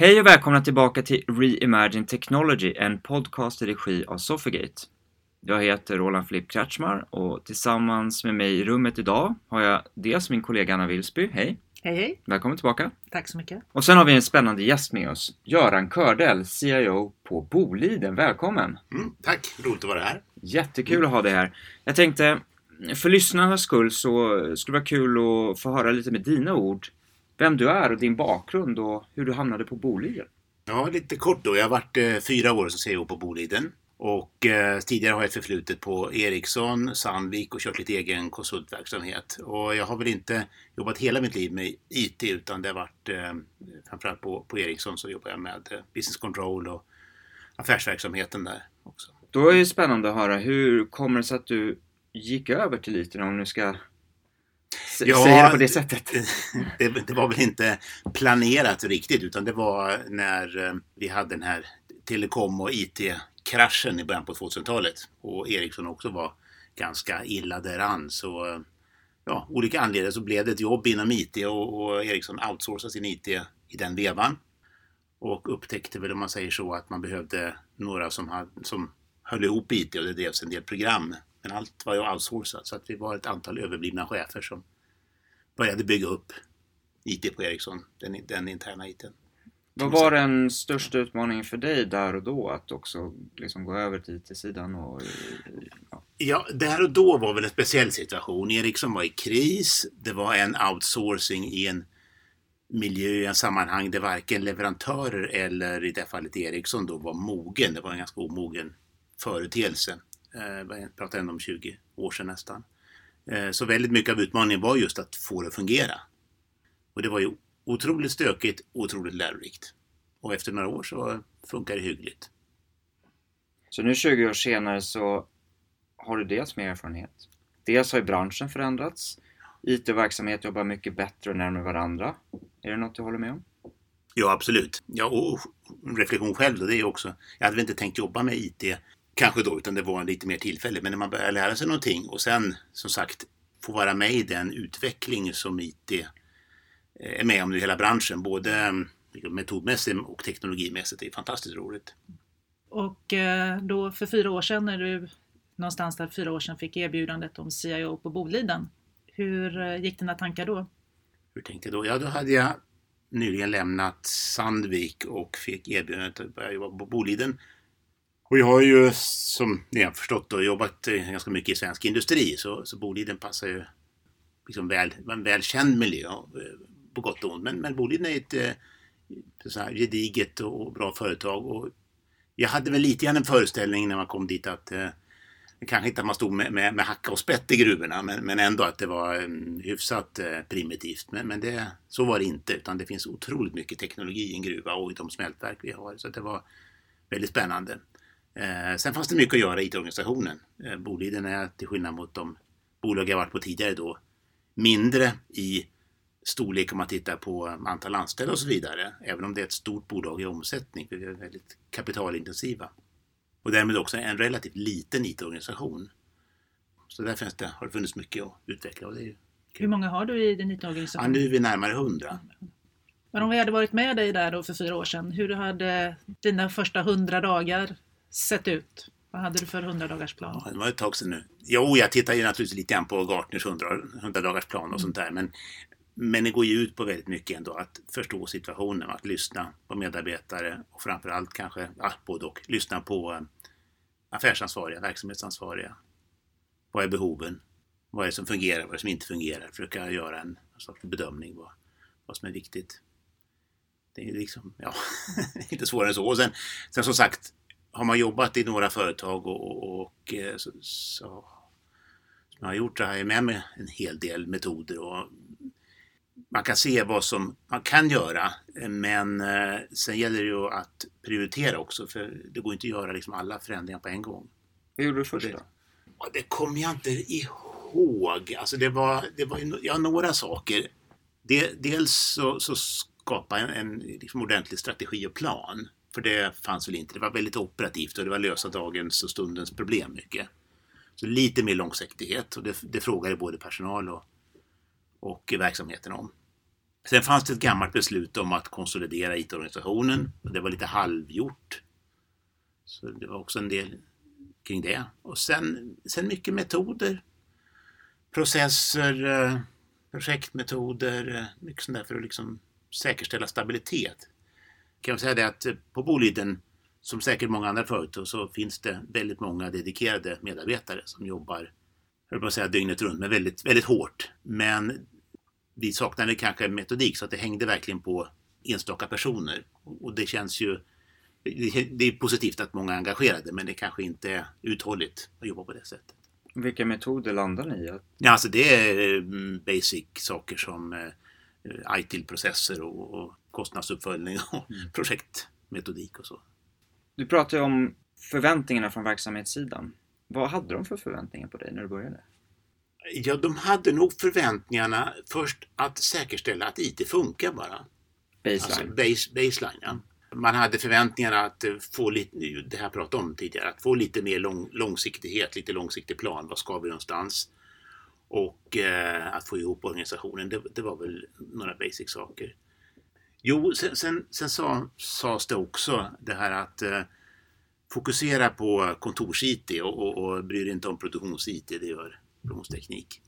Hej och välkomna tillbaka till Reimagine Technology, en podcast i regi av Sofigate. Jag heter Roland Flipp Kretschmar och tillsammans med mig i rummet idag har jag dels min kollega Anna Wilsby, hej! Hej hej! Välkommen tillbaka! Tack så mycket! Och sen har vi en spännande gäst med oss, Göran Kördell, CIO på Boliden. Välkommen! Mm, tack, roligt att vara här. Jättekul att ha dig här. Jag tänkte, för lyssnarnas skull så skulle det vara kul att få höra lite med dina ord vem du är och din bakgrund och hur du hamnade på Boliden. Ja, lite kort då. Jag har varit eh, fyra år som CEO på Boliden. Och eh, tidigare har jag ett förflutet på Ericsson, Sandvik och kört lite egen konsultverksamhet. Och jag har väl inte jobbat hela mitt liv med IT utan det har varit eh, framförallt på, på Ericsson så jobbar jag med eh, business control och affärsverksamheten där också. Då är det spännande att höra, hur kommer det sig att du gick över till IT om du ska ja, säga det på det sättet? Det, det, var väl inte planerat riktigt utan det var när eh, vi hade den här telekom och IT-kraschen i början på 2000-talet och Ericsson också var ganska illa däran så eh, ja, olika anledningar så blev det ett jobb inom IT och, och Ericsson outsourcade sin IT i den vevan. Och upptäckte väl om man säger så att man behövde några som, hade, som höll ihop IT och det drevs en del program men allt var ju outsourcat så att vi var ett antal överblivna chefer som började bygga upp IT på Ericsson, den, den interna ITn. Vad var den största utmaningen för dig där och då att också liksom gå över till IT-sidan? Och, ja. ja, där och då var väl en speciell situation. Ericsson var i kris. Det var en outsourcing i en miljö, en sammanhang där varken leverantörer eller i det fallet Ericsson då var mogen. Det var en ganska omogen företeelse. Eh, pratar ändå om 20 år sedan nästan. Eh, så väldigt mycket av utmaningen var just att få det att fungera. Och det var ju otroligt stökigt, otroligt lärorikt. Och efter några år så funkar det hyggligt. Så nu 20 år senare så har du dels mer erfarenhet. Dels har ju branschen förändrats. IT och verksamhet jobbar mycket bättre och närmare varandra. Är det något du håller med om? Ja, absolut. Ja, och reflektion själv då, det är också, jag hade väl inte tänkt jobba med IT kanske då, utan det var lite mer tillfälligt. Men när man börjar lära sig någonting och sen som sagt få vara med i den utveckling som IT eh, är med om i hela branschen, både liksom, metodmässigt och teknologimässigt, det är fantastiskt roligt. Och eh, då för fyra år sedan när du någonstans där fyra år sedan fick erbjudandet om CIO på Boliden. Hur eh, gick dina tankar då? Hur tänkte jag då? Ja, då hade jag nyligen lämnat Sandvik och fick erbjudandet att börja jobba på Boliden. Och jag har ju som ni har förstått då, jobbat eh, ganska mycket i svensk industri så, så Boliden passar ju liksom väl, en välkänd miljö eh, på gott och ont. Men, men Boliden är ett eh, så här gediget och bra företag. Och jag hade väl lite grann en föreställning när man kom dit att eh, kanske inte att man stod med, med, med, hacka och spett i gruvorna men, men ändå att det var um, hyfsat eh, primitivt. Men, men det, så var det inte utan det finns otroligt mycket teknologi i en gruva och i de smältverk vi har. Så det var väldigt spännande. Eh, sen fanns det mycket att göra i IT-organisationen. Eh, Boliden är till skillnad mot de bolag jag varit på tidigare då mindre i storlek om man tittar på antal anställda och så vidare. Även om det är ett stort bolag i omsättning, för vi är väldigt kapitalintensiva. Och därmed också en relativt liten IT-organisation. Så där finns det, har det funnits mycket att utveckla. Och det är Hur många har du i din IT-organisation? Ja, nu är vi närmare hundra. Men om vi hade varit med dig där då för fyra år sedan, hur hade dina första hundra dagar sett ut? Vad hade du för 100-dagarsplan? Ja, det var ett tag sedan nu. Jo, jag tittar ju naturligtvis lite grann på Gartners 100-dagarsplan och mm. sånt där. Men, men det går ju ut på väldigt mycket ändå att förstå situationen, att lyssna på medarbetare och framförallt kanske, ja, både och, lyssna på eh, affärsansvariga, verksamhetsansvariga. Vad är behoven? Vad är det som fungerar? Vad är det som inte fungerar? Försöka göra en sorts bedömning vad, vad som är viktigt. Det är liksom, ja, inte svårare än så. Och sen, sen som sagt, har man jobbat i några företag och, och, och eh, så, så, jag har gjort så har jag med mig en hel del metoder och man kan se vad som man kan göra men eh, sen gäller det ju att prioritera också för det går inte att göra liksom alla förändringar på en gång. Vad gjorde du först då? Det, det kommer jag inte ihåg. Alltså det var, det var ja, några saker. Det, dels så, så skapa en, en liksom ordentlig strategi och plan. För det fanns väl inte. Det var väldigt operativt och det var lösa dagens och stundens problem mycket. Så lite mer långsiktighet och det, det frågade både personal och, och verksamheten om. Sen fanns det ett gammalt beslut om att konsolidera IT-organisationen. och Det var lite halvgjort. Så det var också en del kring det. Och sen, sen mycket metoder, processer, eh, projektmetoder, eh, mycket sånt där för att liksom säkerställa stabilitet. Kan man säga det att på Boliden, som säkert många andra företag, så finns det väldigt många dedikerade medarbetare som jobbar, jag vill bara säga dygnet runt, men väldigt, väldigt hårt. Men vi saknade kanske metodik så att det hängde verkligen på enstaka personer. Och det känns ju det är positivt att många är engagerade men det kanske inte är uthålligt att jobba på det sättet. Vilka metoder landar ni i? Ja, alltså det är mm, basic saker som eh, ITIL-processer och, och kostnadsuppföljning och mm. projektmetodik och så. Du pratar ju om förväntningarna från verksamhetssidan. Vad hade de för förväntningar på dig när du började? Ja, de hade nog förväntningarna först att säkerställa att IT funkar bara. Baseline. Alltså base, baseline, ja. Man hade förväntningar att få lite, det här pratade om tidigare, att få lite mer lång, långsiktighet, lite långsiktig plan. Vad ska vi någonstans? Och eh, att få ihop organisationen, det, det, var väl några basic saker. Jo, sen, sen, sen sa, sades det också det här att eh, fokusera på kontors-IT och, och, och bry dig inte om produktions-IT, det gör produktionsteknik.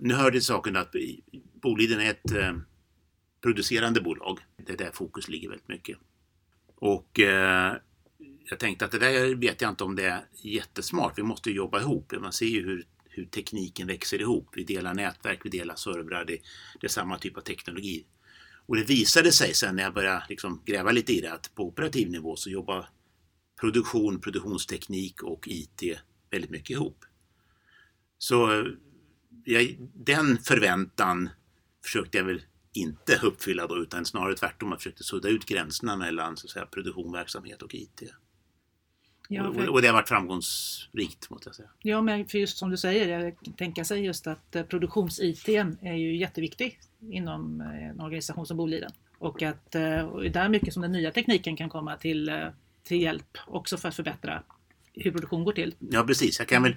Nu hörde saken att Boliden är ett eh, producerande bolag. Det är där fokus ligger väldigt mycket. Och eh, jag tänkte att det där vet jag inte om det är jättesmart. Vi måste jobba ihop. Man ser ju hur, hur tekniken växer ihop. Vi delar nätverk, vi delar servrar. Det, det är samma typ av teknologi. Och det visade sig sen när jag började liksom gräva lite i det att på operativ nivå så jobbar produktion, produktionsteknik och IT väldigt mycket ihop. Så eh, jag, den förväntan försökte jag väl inte uppfylla då, utan snarare tvärtom. Jag försökte sudda ut gränserna mellan så att säga, produktion, verksamhet och IT. Ja, för... och, det har varit framgångsrikt, måste jag säga. Ja, men för just som du säger, jag tänker sig just att eh, produktions-IT är ju jätteviktig inom eh, en organisation som Boliden. Och att eh, och det är mycket som den nya tekniken kan komma till, till hjälp också för att förbättra hur produktion går till. Ja, precis. Jag kan väl,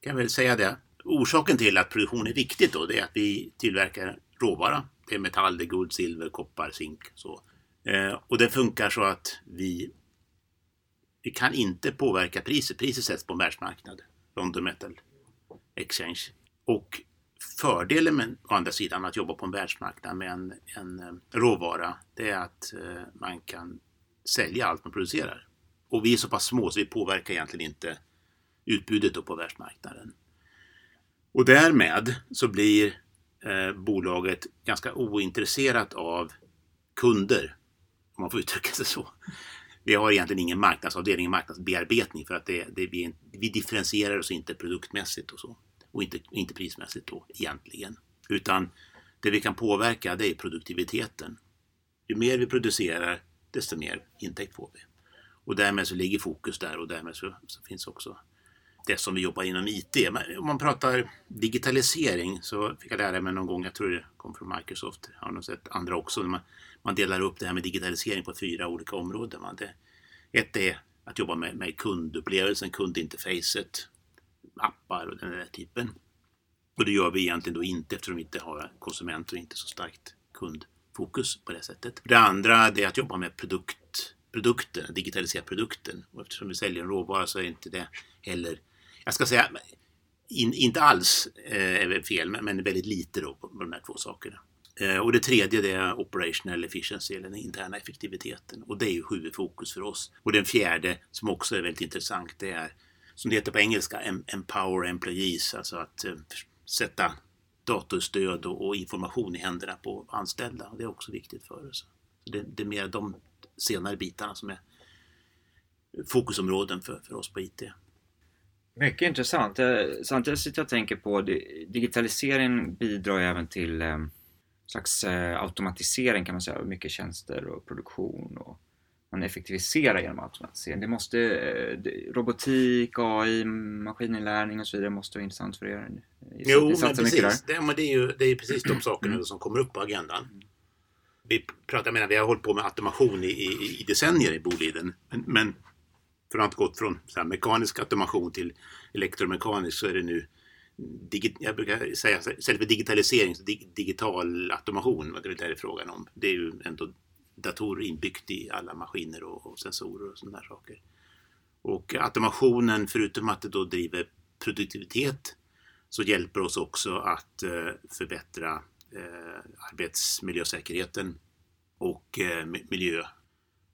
kan väl säga det. Orsaken till att produktion är viktigt då, det är att vi tillverkar råvara det är metall, det är guld, silver, koppar, zink. Så. Och det funkar så att vi, vi kan inte påverka priset. Priset sätts på en världsmarknad, London Metal Exchange. Och fördelen med å andra sidan att jobba på en världsmarknad med en, en eh, råvara, det är att eh, man kan sälja allt man producerar. Och vi är så pass små så vi påverkar egentligen inte utbudet på världsmarknaden. Och därmed så blir eh, bolaget ganska ointresserat av kunder, om man får uttrycka sig så. Vi har egentligen ingen marknadsavdelning, ingen marknadsbearbetning för att det, det, vi, vi differentierar oss inte produktmässigt och så. Och inte, inte prismässigt då egentligen. Utan det vi kan påverka det är produktiviteten. Ju mer vi producerar desto mer intäkt får vi. Och därmed så ligger fokus där och därmed så, så finns också det som vi jobbar inom IT. Men om man pratar digitalisering så fick jag lära mig någon gång, jag tror det kom från Microsoft, jag har nog sett andra också, man, man delar upp det här med digitalisering på fyra olika områden. Man. Det, ett är att jobba med, med kundupplevelsen, kundinterfacet, appar och den där typen. Och det gör vi egentligen då inte eftersom vi inte har konsumenter och inte så starkt kundfokus på det sättet. Det andra det är att jobba med produkt, produkten, digitalisera produkten. Och eftersom vi säljer en råvara så är inte det heller jag ska säga, in, inte alls eh, är fel, men, men väldigt lite då på, på de här två sakerna. Eh, och det tredje det är operational efficiency, eller den interna effektiviteten. Och det är ju huvudfokus för oss. Och den fjärde, som också är väldigt intressant, det är som det heter på engelska, empower employees, alltså att eh, sätta datorstöd och, information i händerna på anställda. Och det är också viktigt för oss. Det, det, är mer de senare bitarna som är fokusområden för, för oss på IT. Mycket intressant. Samtidigt sitter jag och tänker på digitaliseringen bidrar ju även till eh, slags eh, automatisering kan man säga, mycket tjänster och produktion och man effektiviserar genom automatisering. Det måste, eh, robotik, AI, maskininlärning och så vidare måste vara intressant för er. Jo, men precis. Det, men det, är ju, det är precis de sakerna mm. som kommer upp på agendan. Vi pratar, menar, vi har hållit på med automation i, i, i decennier i Boliden. Men, men från att gått från så mekanisk automation till elektromekanisk så är det nu digi, jag brukar säga istället för digitalisering, så dig, digital automation, det är det är frågan om. Det är ju ändå datorer inbyggt i alla maskiner och, och sensorer och sådana saker. Och automationen, förutom att det då driver produktivitet, så hjälper oss också att eh, förbättra eh, arbetsmiljösäkerheten och eh, miljö,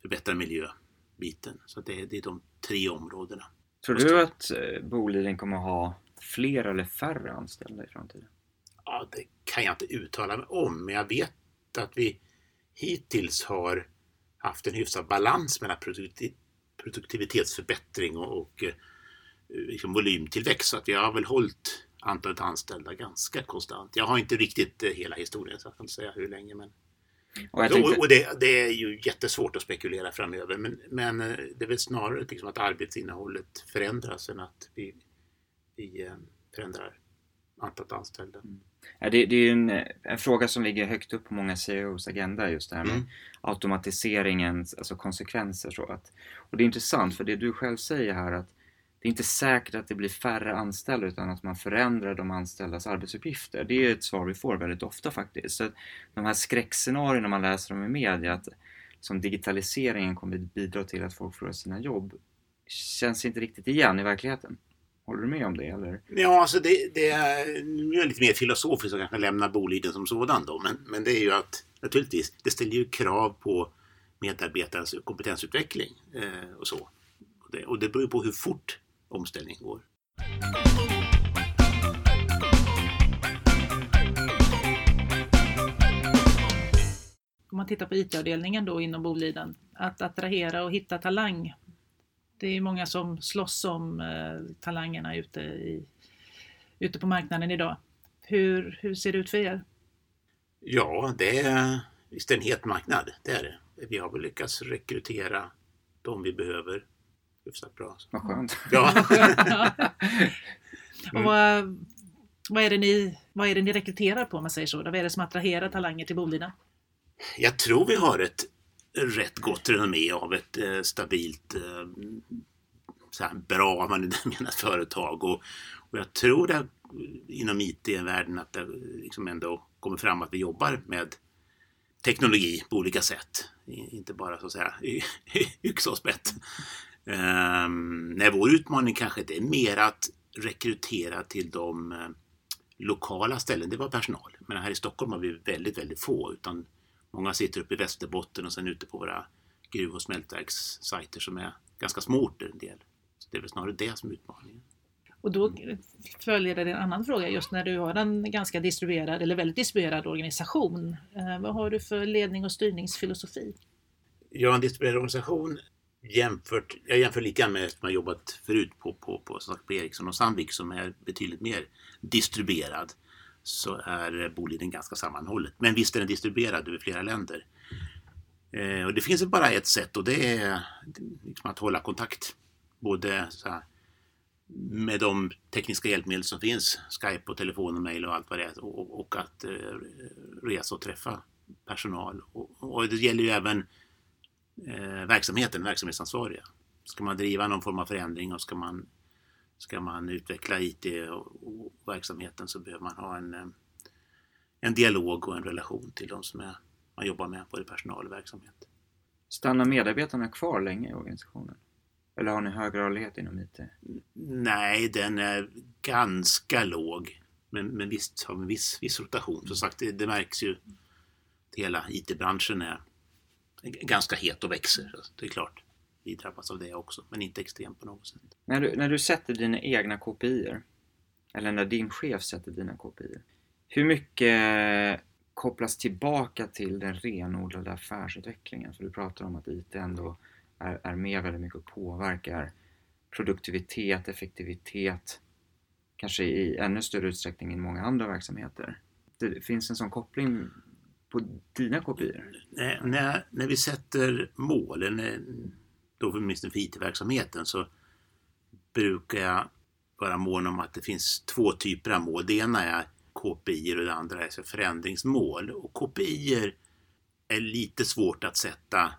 förbättra miljöbiten. Så det, det är de tre områdena. Tror du att eh, Boliden kommer att ha fler eller färre anställda i framtiden? Ja, det kan jag inte uttala mig om, men jag vet att vi hittills har haft en hyfsad balans mellan produktivitetsförbättring och, och eh, liksom volymtillväxt. Så att vi har väl hållit antalet anställda ganska konstant. Jag har inte riktigt eh, hela historien så jag kan inte säga hur länge. Men... Och, tänkte... och det, det, är ju jättesvårt att spekulera framöver men, men eh, det är väl snarare liksom att arbetsinnehållet förändras än att vi, vi förändrar antalet anställda. Mm. Ja, det, det, är ju en, en, fråga som ligger högt upp på många CEOs agenda just det här med mm. automatiseringens alltså konsekvenser. Så att, och det är intressant för det du själv säger här att det är inte säkert att det blir färre anställda utan att man förändrar de anställdas arbetsuppgifter. Det är ett svar vi får väldigt ofta faktiskt. Så de här skräckscenarierna man läser om i media att som digitaliseringen kommer bidra till att folk förlorar sina jobb känns inte riktigt igen i verkligheten. Håller du med om det? Eller? Ja, alltså det, det är, nu är jag lite mer filosofisk och kanske lämnar Boliden som sådan då. Men, men det är ju att naturligtvis, det ställer ju krav på medarbetarens kompetensutveckling eh, och så. Och det, och det beror på hur fort omställningen går. Om man tittar på IT-avdelningen då inom Boliden, att attrahera och hitta talang det är många som slåss om eh, talangerna ute, i, ute på marknaden idag. Hur, hur ser det ut för er? Ja, det är visst en het marknad. Det är det. Vi har väl lyckats rekrytera de vi behöver hyfsat bra. Vad skönt. Ja. Och vad, vad, är det ni, vad är det ni rekryterar på om man säger så? Vad är det som attraherar talanger till Boliden? Jag tror vi har ett rätt gott renommé av ett eh, stabilt eh, så här, bra, man menar, företag. Och, och jag tror det inom IT-världen att det liksom ändå kommer fram att vi jobbar med teknologi på olika sätt. Inte bara så att säga yxa och spett. Um, ehm, nej, vår utmaning kanske det är mer att rekrytera till de eh, lokala ställen. Det var personal. Men här i Stockholm har vi väldigt, väldigt få. Utan Många sitter uppe i Västerbotten och sen ute på våra gruv och smältverkssajter som är ganska små orter en del. Så det är väl snarare det som är utmaningen. Och då följer det en annan fråga just när du har en ganska distribuerad eller väldigt distribuerad organisation. Eh, vad har du för ledning och styrningsfilosofi? Jag har en distribuerad organisation jämfört, jag jämför lite grann med att man jobbat förut på, på, på, på Ericsson och Sandvik som är betydligt mer distribuerad så är Boliden ganska sammanhållet. Men visst är den distribuerad över flera länder. Eh, och det finns bara ett sätt och det är liksom att hålla kontakt. Både här, med de tekniska hjälpmedel som finns, Skype och telefon och mail och allt vad det är och, och att eh, resa och träffa personal. Och, och det gäller ju även eh, verksamheten, verksamhetsansvariga. Ska man driva någon form av förändring och ska man Ska man utveckla IT och, och verksamheten så behöver man ha en, eh, en dialog och en relation till de som är, man jobbar med, både personal och verksamhet. Stannar medarbetarna kvar länge i organisationen? Eller har ni hög rörlighet inom IT? Nej, den är ganska låg. Men, men visst har vi viss, viss rotation. Som sagt, det, det märks ju att hela IT-branschen är ganska het och växer. Det är klart vi drabbas av det också, men inte extremt på något sätt. När du, när du sätter dina egna KPI eller när din chef sätter dina KPI hur mycket kopplas tillbaka till den renodlade affärsutvecklingen? För du pratar om att IT ändå är, är med väldigt mycket och påverkar produktivitet, effektivitet, kanske i ännu större utsträckning än många andra verksamheter. Det finns en sån koppling på dina KPI? När, när vi sätter mål, då för för IT-verksamheten så brukar jag vara mån om att det finns två typer av mål. Det ena är KPI och det andra är förändringsmål. Och KPI är lite svårt att sätta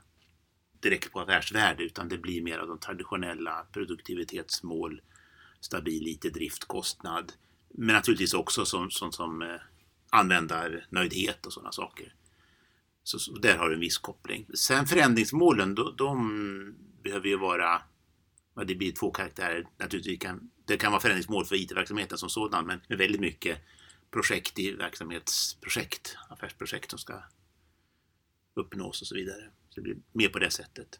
direkt på affärsvärde utan det blir mer av de traditionella produktivitetsmål, stabil IT-driftkostnad, Men naturligtvis också som, som, som eh, användarnöjdhet och sådana saker. Så, så, där har du en viss koppling. Sen förändringsmålen, då, de behöver ju vara, ja, det blir två karaktärer. Naturligtvis kan, det kan vara förändringsmål för IT-verksamheten som sådan, men med väldigt mycket projekt i verksamhetsprojekt, affärsprojekt som ska uppnås och så vidare. Så det blir mer på det sättet.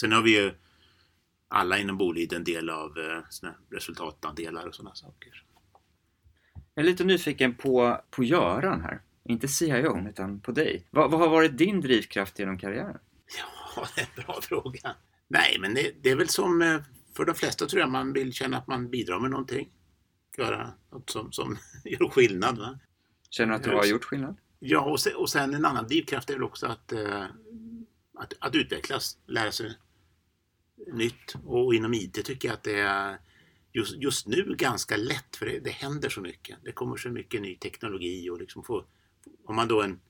Sen har vi ju alla inom Boliden en del av eh, resultatandelar och sådana saker. Jag är lite nyfiken på, på Göran här. Inte CIO, utan på dig. Vad, vad har varit din drivkraft genom karriären? Ja, det är en bra fråga. Nej, men det, det, är väl som eh, för de flesta tror jag man vill känna att man bidrar med någonting. Göra något som, som gör skillnad. Va? Känner du att du har gjort skillnad? Ja, och sen, och sen en annan drivkraft är väl också att, eh, att, att utvecklas, lära sig nytt. Och inom IT tycker jag att det är just, just nu ganska lätt för det, det händer så mycket. Det kommer så mycket ny teknologi och liksom få, om man då en,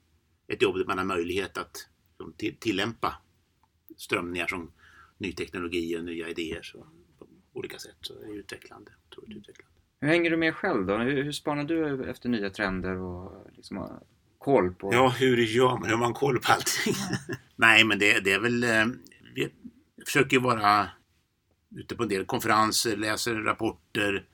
ett jobb där man har möjlighet att som, tillämpa strömningar som ny teknologi och nya idéer så, på olika sätt så är det utvecklande. Otroligt utvecklande. Hur hänger du med själv då? Hur, hur spanar du efter nya trender och liksom har koll på? Ja, hur gör man? Hur har man koll på allting? Nej, men det, det är väl... Eh, vi försöker vara ute på en del konferenser, läser rapporter,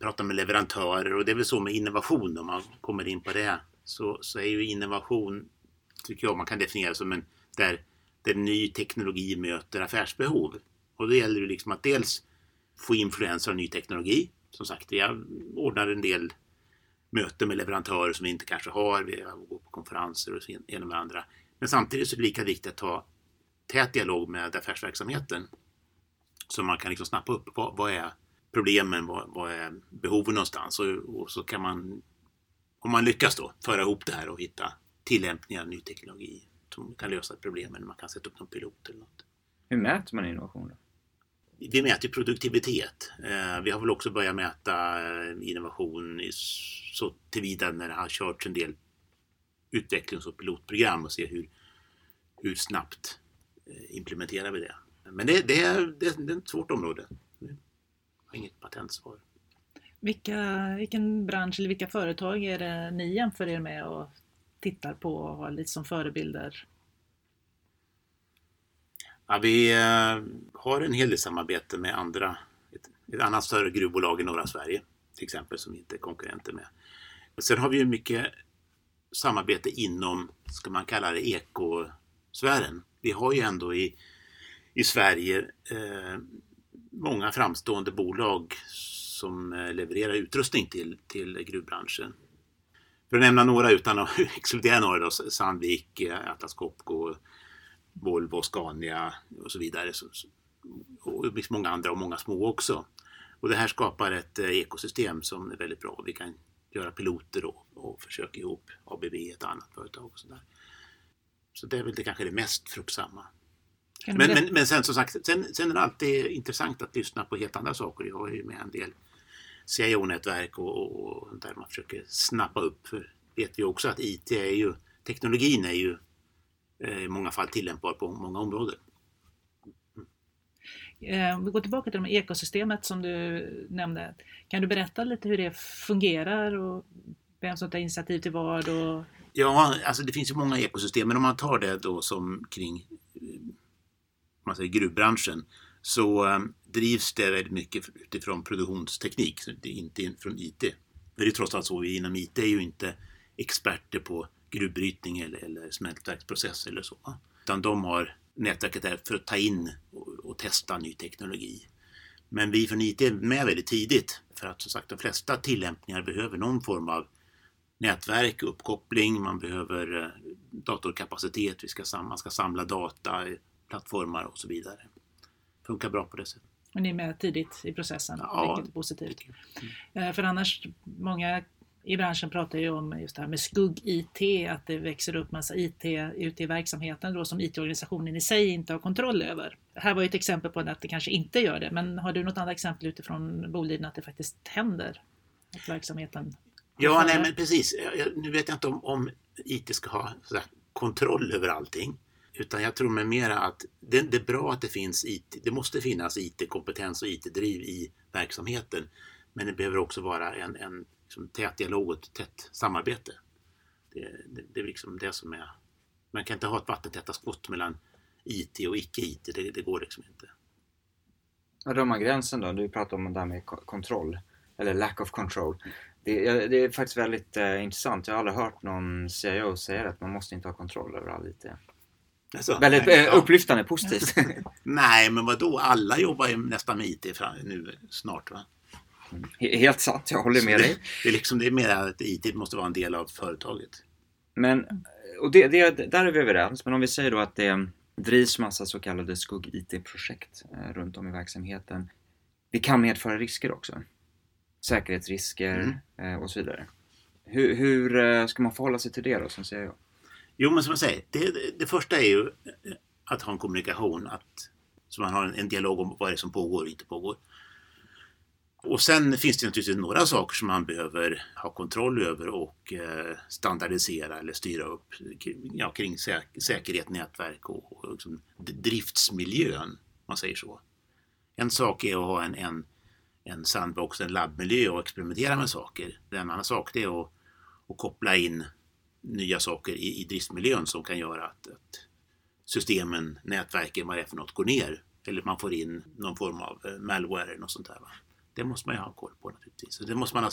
pratar med leverantörer och det är väl så med innovation om man kommer in på det. Så, så är ju innovation, tycker jag man kan definiera som en där, där ny teknologi möter affärsbehov. Och då gäller det liksom att dels få influenser av ny teknologi. Som sagt, jag ordnar en del möten med leverantörer som vi inte kanske har. Vi går på konferenser och så ena med andra. Men samtidigt så är det lika viktigt att ha tät dialog med affärsverksamheten så man kan liksom snappa upp vad, vad är problemen, vad, vad, är behoven någonstans och, och, så kan man, om man lyckas då, föra ihop det här och hitta tillämpningar av ny teknologi som kan lösa problemen. Man kan sätta upp någon pilot eller något. Hur mäter man innovation? Då? Vi mäter produktivitet. Eh, vi har väl också börjat mäta eh, innovation så tillvida när det har körts en del utvecklings och pilotprogram och se hur, hur snabbt eh, implementerar vi det. Men det, det, är, det, det är ett svårt område. Jag har inget patentsvar. Vilka, vilken bransch eller vilka företag är det ni jämför er med och tittar på och har lite som förebilder? Ja, vi eh, har en hel del samarbete med andra, ett, ett annat större gruvbolag i norra Sverige till exempel som vi inte är konkurrenter med. Sen har vi ju mycket samarbete inom, ska man kalla det, ekosfären. Vi har ju ändå i i Sverige eh, många framstående bolag som eh, levererar utrustning till, till gruvbranschen. För att nämna några utan att exkludera några då, Sandvik, eh, Atlas Copco, Volvo, Scania och så vidare. Och det finns många andra och många små också. Och det här skapar ett eh, ekosystem som är väldigt bra. Vi kan göra piloter och, och försöka ihop ABB, ett annat företag och sådär. Så det är väl det kanske det mest fruktsamma. Men, men, men, sen som sagt, sen, sen är det alltid intressant att lyssna på helt andra saker. Jag har ju med en del CIO-nätverk och, och där man försöker snappa upp. För vet vi också att IT är ju, teknologin är ju eh, i många fall tillämpbar på många områden. Mm. Om vi går tillbaka till det ekosystemet som du nämnde. Kan du berätta lite hur det fungerar och vem som tar initiativ till vad? Och... Ja, alltså det finns ju många ekosystem, men om man tar det då som kring man säger, gruvbranschen så um, drivs det väldigt mycket utifrån produktionsteknik, inte från IT. För det är trots allt så, vi inom IT är ju inte experter på gruvbrytning eller, eller smältverksprocess eller så. Utan de har nätverket där för att ta in och, och, testa ny teknologi. Men vi från IT är med väldigt tidigt för att som sagt de flesta tillämpningar behöver någon form av nätverk, uppkoppling, man behöver eh, datorkapacitet, vi ska, man ska samla data, plattformar och så vidare. Funkar bra på det sättet. Och ni är med tidigt i processen, ja, vilket är positivt. Mm. För annars, många i branschen pratar ju om just det här med skugg-IT, att det växer upp massa IT ute i verksamheten då som IT-organisationen i sig inte har kontroll över. Det här var ju ett exempel på att det kanske inte gör det, men har du något annat exempel utifrån Boliden att det faktiskt händer? Att verksamheten Ja, nej men precis. Nu vet jag inte om, om IT ska ha sådär, kontroll över allting. Utan jag tror med mera att det, det, är bra att det finns IT, det måste finnas IT-kompetens och IT-driv i verksamheten. Men det behöver också vara en, en liksom tät dialog och ett tätt samarbete. Det, det, det är liksom det som är... Man kan inte ha ett vattentäta skott mellan IT och icke-IT, det, det går liksom inte. Vad drar man gränsen då? Du pratar om det här med kontroll, eller lack of control. Det, det är faktiskt väldigt eh, intressant. Jag har aldrig hört någon CIO säga att man måste inte ha kontroll över all IT. Alltså, väldigt nej, eh, upplyftande, positivt. nej, men vad då? Alla jobbar ju nästan med IT nu snart. Va? Helt sant, jag håller med det, dig. Det är liksom det är mer att IT måste vara en del av företaget. Men, och det, det, där är vi överens, men om vi säger då att det drivs massa så kallade skugg-IT-projekt eh, runt om i verksamheten. Det kan medföra risker också. Säkerhetsrisker mm. eh, och så vidare. Hur, hur, ska man förhålla sig till det då, som säger jag? Jo, men som jag säger, det, det, första är ju eh, att ha en kommunikation, att, så man har en, en dialog om vad det är som pågår och inte pågår. Och sen finns det naturligtvis några saker som man behöver ha kontroll över och eh, standardisera eller styra upp ja, kring säk säkerhet, nätverk och, och liksom driftsmiljön, om man säger så. En sak är att ha en, en, en sandbox, en labbmiljö och experimentera med saker. En annan sak är att, att koppla in nya saker i, i driftsmiljön som kan göra att, att systemen, nätverken, vad det är för något, går ner. Eller man får in någon form av eh, malware eller något sånt där. Va? Det måste man ju ha koll på naturligtvis. Så det måste man ha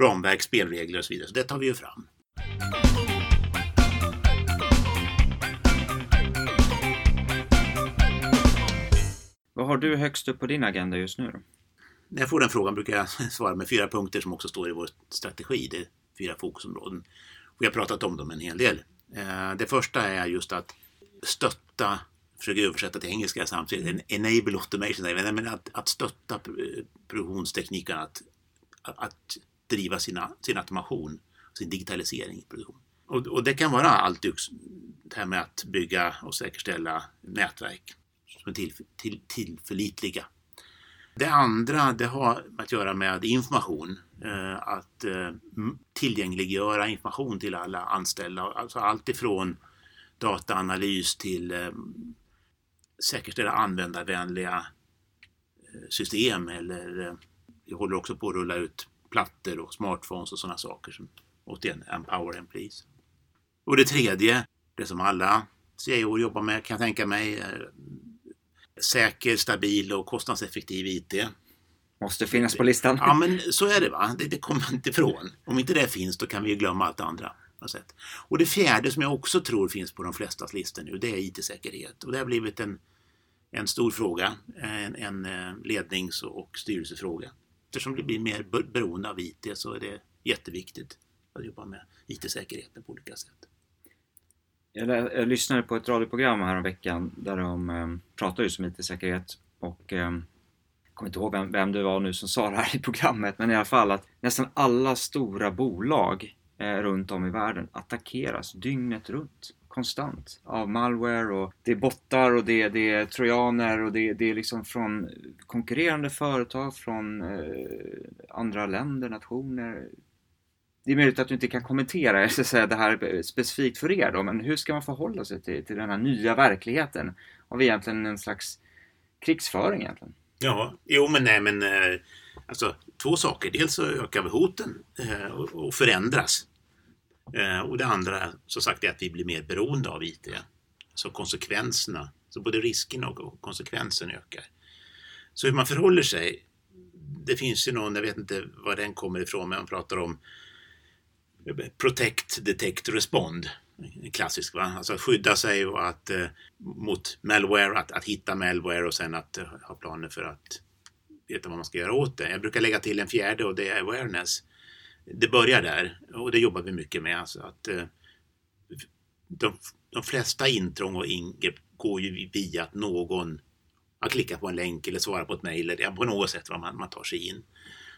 ramverk, spelregler och så vidare. Så det tar vi ju fram. Vad har du högst upp på din agenda just nu då? När jag får den frågan brukar jag svara med fyra punkter som också står i vår strategi. Det är fyra fokusområden. Vi har pratat om dem en hel del. Eh, det första är just att stötta försöker översätta till engelska samtidigt, en enable automation, men att, att stötta produktionstekniken att, att, att driva sina, sin automation, sin digitalisering i produktion. Och, och, det kan vara allt det här med att bygga och säkerställa nätverk som är till, till, tillförlitliga. Det andra det har att göra med information, Eh, att eh, tillgängliggöra information till alla anställda, alltså allt ifrån dataanalys till eh, säkerställa användarvänliga system eller vi håller också på att rulla ut plattor och smartphones och sådana saker som återigen empower employees. Och det tredje, det som alla CIO jobbar med kan jag tänka mig, är säker, stabil och kostnadseffektiv IT. Måste finnas på listan. Ja, men så är det va. Det, det kommer man inte ifrån. Om inte det finns, då kan vi glömma allt andra. Och det fjärde som jag också tror finns på de flestas listor nu, det är IT-säkerhet. Och det har blivit en en stor fråga, en, en eh, lednings och styrelsefråga. Eftersom det blir mer beroende av IT så är det jätteviktigt att jobba med IT-säkerheten på olika sätt. Jag, jag lyssnade på ett radioprogram här om veckan där de eh, pratade just om IT-säkerhet och eh, jag kommer inte ihåg vem, vem det var nu som sa det här i programmet, men i alla fall att nästan alla stora bolag eh, runt om i världen attackeras dygnet runt konstant av malware och det är bottar och det, det är trojaner och det, det är liksom från konkurrerande företag från eh, andra länder, nationer. Det är möjligt att du inte kan kommentera så säga, det här eh, specifikt för er då, men hur ska man förhålla sig till, till den här nya verkligheten av egentligen en slags krigsföring egentligen? Ja, jo men nej men eh, alltså två saker. Dels så ökar vi hoten eh, och, förändras Eh, och det andra som sagt är att vi blir mer beroende av IT. Så konsekvenserna, så både risken och konsekvensen ökar. Så hur man förhåller sig, det finns ju någon, jag vet inte var den kommer ifrån, men man pratar om eh, Protect, Detect, Respond. Klassisk va? Alltså att skydda sig och att, eh, mot malware, att, att hitta malware och sen att eh, ha planer för att veta vad man ska göra åt det. Jag brukar lägga till en fjärde och det är awareness det börjar där och det jobbar vi mycket med. Alltså att, eh, de, de flesta intrång och ingrepp går ju via att någon har klickat på en länk eller svarat på ett mejl eller på något sätt vad man, man tar sig in.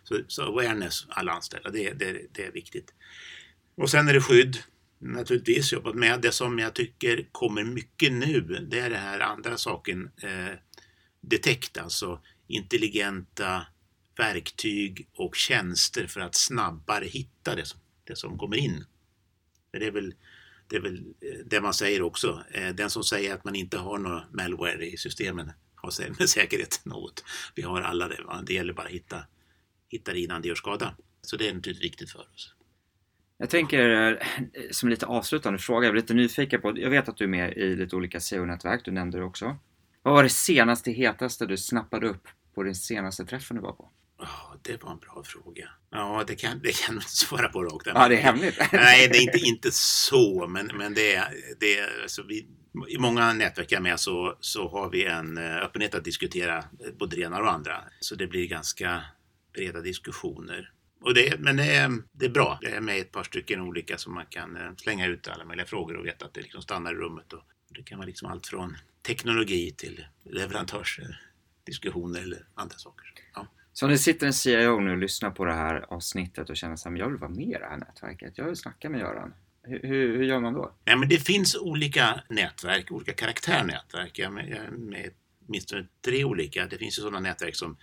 Så, så awareness, alla anställda, det, det, det är viktigt. Och sen är det skydd. Naturligtvis jobbat med. Det som jag tycker kommer mycket nu, det är det här andra saken, eh, detect, alltså intelligenta verktyg och tjänster för att snabbare hitta det som, det som kommer in. det är väl det är väl eh, det man säger också. Eh, den som säger att man inte har några malware i systemen har med säkerhet något. Vi har alla det. Va? Det gäller bara att hitta, hitta det innan det gör skada. Så det är naturligtvis viktigt för oss. Jag tänker eh, som lite avslutande fråga, jag är lite nyfiken på, jag vet att du är med i lite olika SEO-nätverk, du nämnde det också. Vad var det senaste, hetaste du snappade upp på din senaste träffen du var på? Ja, det var en bra fråga. Ja, det kan, det kan man svara på rakt. Ja, det är hemligt. Nej, det är inte, inte så, men, men det är... Det är alltså vi, I många nätverk jag är med så, så har vi en eh, öppenhet att diskutera både det ena och andra. Så det blir ganska breda diskussioner. Och det, men det är, det är bra. Det är med ett par stycken olika som man kan eh, slänga ut alla möjliga frågor och veta att det liksom stannar i rummet. Och det kan vara liksom allt från teknologi till leverantörsdiskussioner eller andra saker. Ja. Så om det sitter en CIO nu och lyssnar på det här avsnittet och känner att jag vill vara med i det här nätverket, jag vill snacka med Göran. Hur, hur, hur gör man då? Ja, men det finns olika nätverk, olika karaktärnätverk. Jag med, med åtminstone tre olika. Det finns ju sådana nätverk som,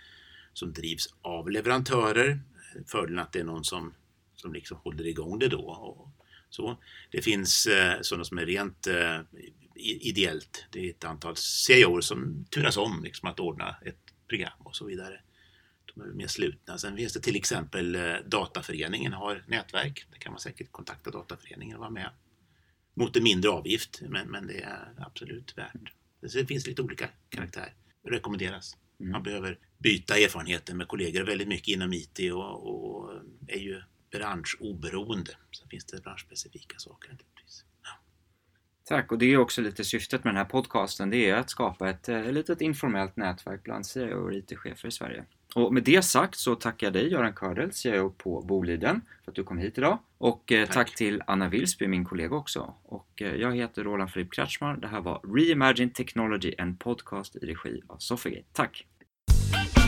som drivs av leverantörer. Fördelen att det är någon som, som liksom håller igång det då. Och så. Det finns eh, sådana som är rent eh, ideellt. Det är ett antal CIOer som turas om liksom, att ordna ett program och så vidare. De är mer slutna. Sen finns det till exempel eh, Dataföreningen har nätverk. Där kan man säkert kontakta Dataföreningen och vara med. Mot en mindre avgift, men, men det är absolut värt. Det finns lite olika karaktär. Rekommenderas. Mm. Man behöver byta erfarenheter med kollegor väldigt mycket inom IT och, och är ju branschoberoende. Sen finns det branschspecifika saker naturligtvis. Ja. Tack, och det är också lite syftet med den här podcasten. Det är att skapa ett, eh, litet informellt nätverk bland CIO och IT-chefer i Sverige. Och med det sagt så tackar jag dig Göran Kördel, CIO på Boliden, för att du kom hit idag. Och eh, tack. tack. till Anna Wilsby, min kollega också. Och eh, jag heter Roland Filip Kretschmar. Det här var Reimagine Technology, en podcast i regi av Sofigate. Tack! Bye.